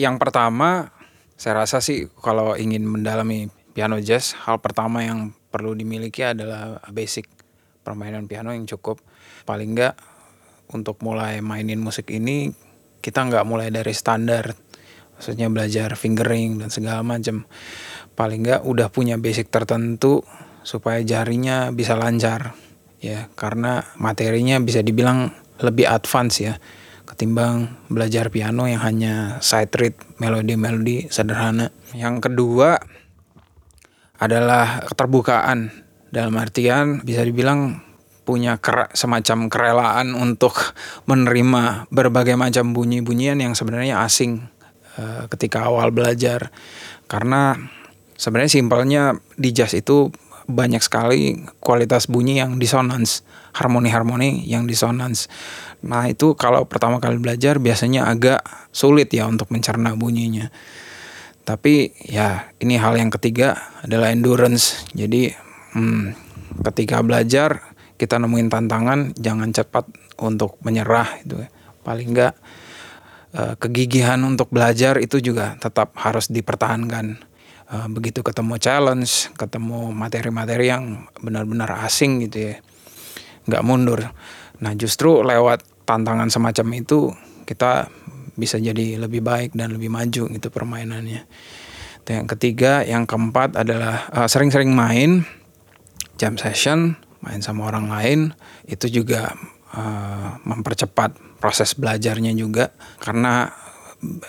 yang pertama saya rasa sih kalau ingin mendalami piano jazz, hal pertama yang perlu dimiliki adalah basic permainan piano yang cukup. Paling enggak untuk mulai mainin musik ini kita nggak mulai dari standar, maksudnya belajar fingering dan segala macam. Paling enggak udah punya basic tertentu supaya jarinya bisa lancar ya karena materinya bisa dibilang lebih advance ya ketimbang belajar piano yang hanya sight read melodi-melodi sederhana. Yang kedua adalah keterbukaan dalam artian bisa dibilang punya kera, semacam kerelaan untuk menerima berbagai macam bunyi-bunyian yang sebenarnya asing uh, ketika awal belajar karena sebenarnya simpelnya di jazz itu banyak sekali kualitas bunyi yang disonans, harmoni-harmoni yang disonans. Nah, itu kalau pertama kali belajar biasanya agak sulit ya untuk mencerna bunyinya. Tapi ya ini hal yang ketiga adalah endurance. Jadi hmm, ketika belajar kita nemuin tantangan jangan cepat untuk menyerah itu. Ya. Paling enggak eh, kegigihan untuk belajar itu juga tetap harus dipertahankan uh, begitu ketemu challenge, ketemu materi-materi yang benar-benar asing gitu ya, nggak mundur. Nah justru lewat tantangan semacam itu kita bisa jadi lebih baik dan lebih maju gitu permainannya. Dan yang ketiga, yang keempat adalah eh, sering-sering main jam session, main sama orang lain itu juga uh, mempercepat proses belajarnya juga karena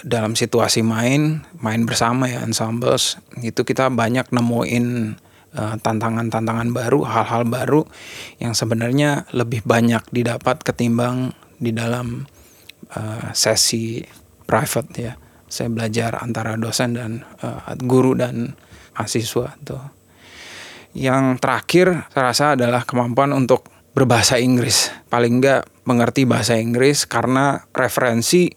dalam situasi main, main bersama ya ensembles, itu kita banyak nemuin eh, tantangan-tantangan baru, hal-hal baru yang sebenarnya lebih banyak didapat ketimbang di dalam uh, sesi private ya. Saya belajar antara dosen dan uh, guru dan mahasiswa tuh. Yang terakhir saya rasa adalah kemampuan untuk berbahasa Inggris. Paling enggak mengerti bahasa Inggris karena referensi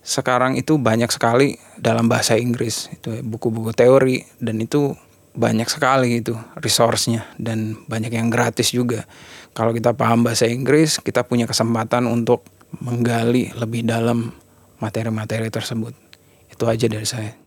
sekarang itu banyak sekali dalam bahasa Inggris itu buku-buku teori dan itu banyak sekali itu resource-nya dan banyak yang gratis juga. Kalau kita paham bahasa Inggris, kita punya kesempatan untuk menggali lebih dalam materi-materi tersebut. Itu aja dari saya.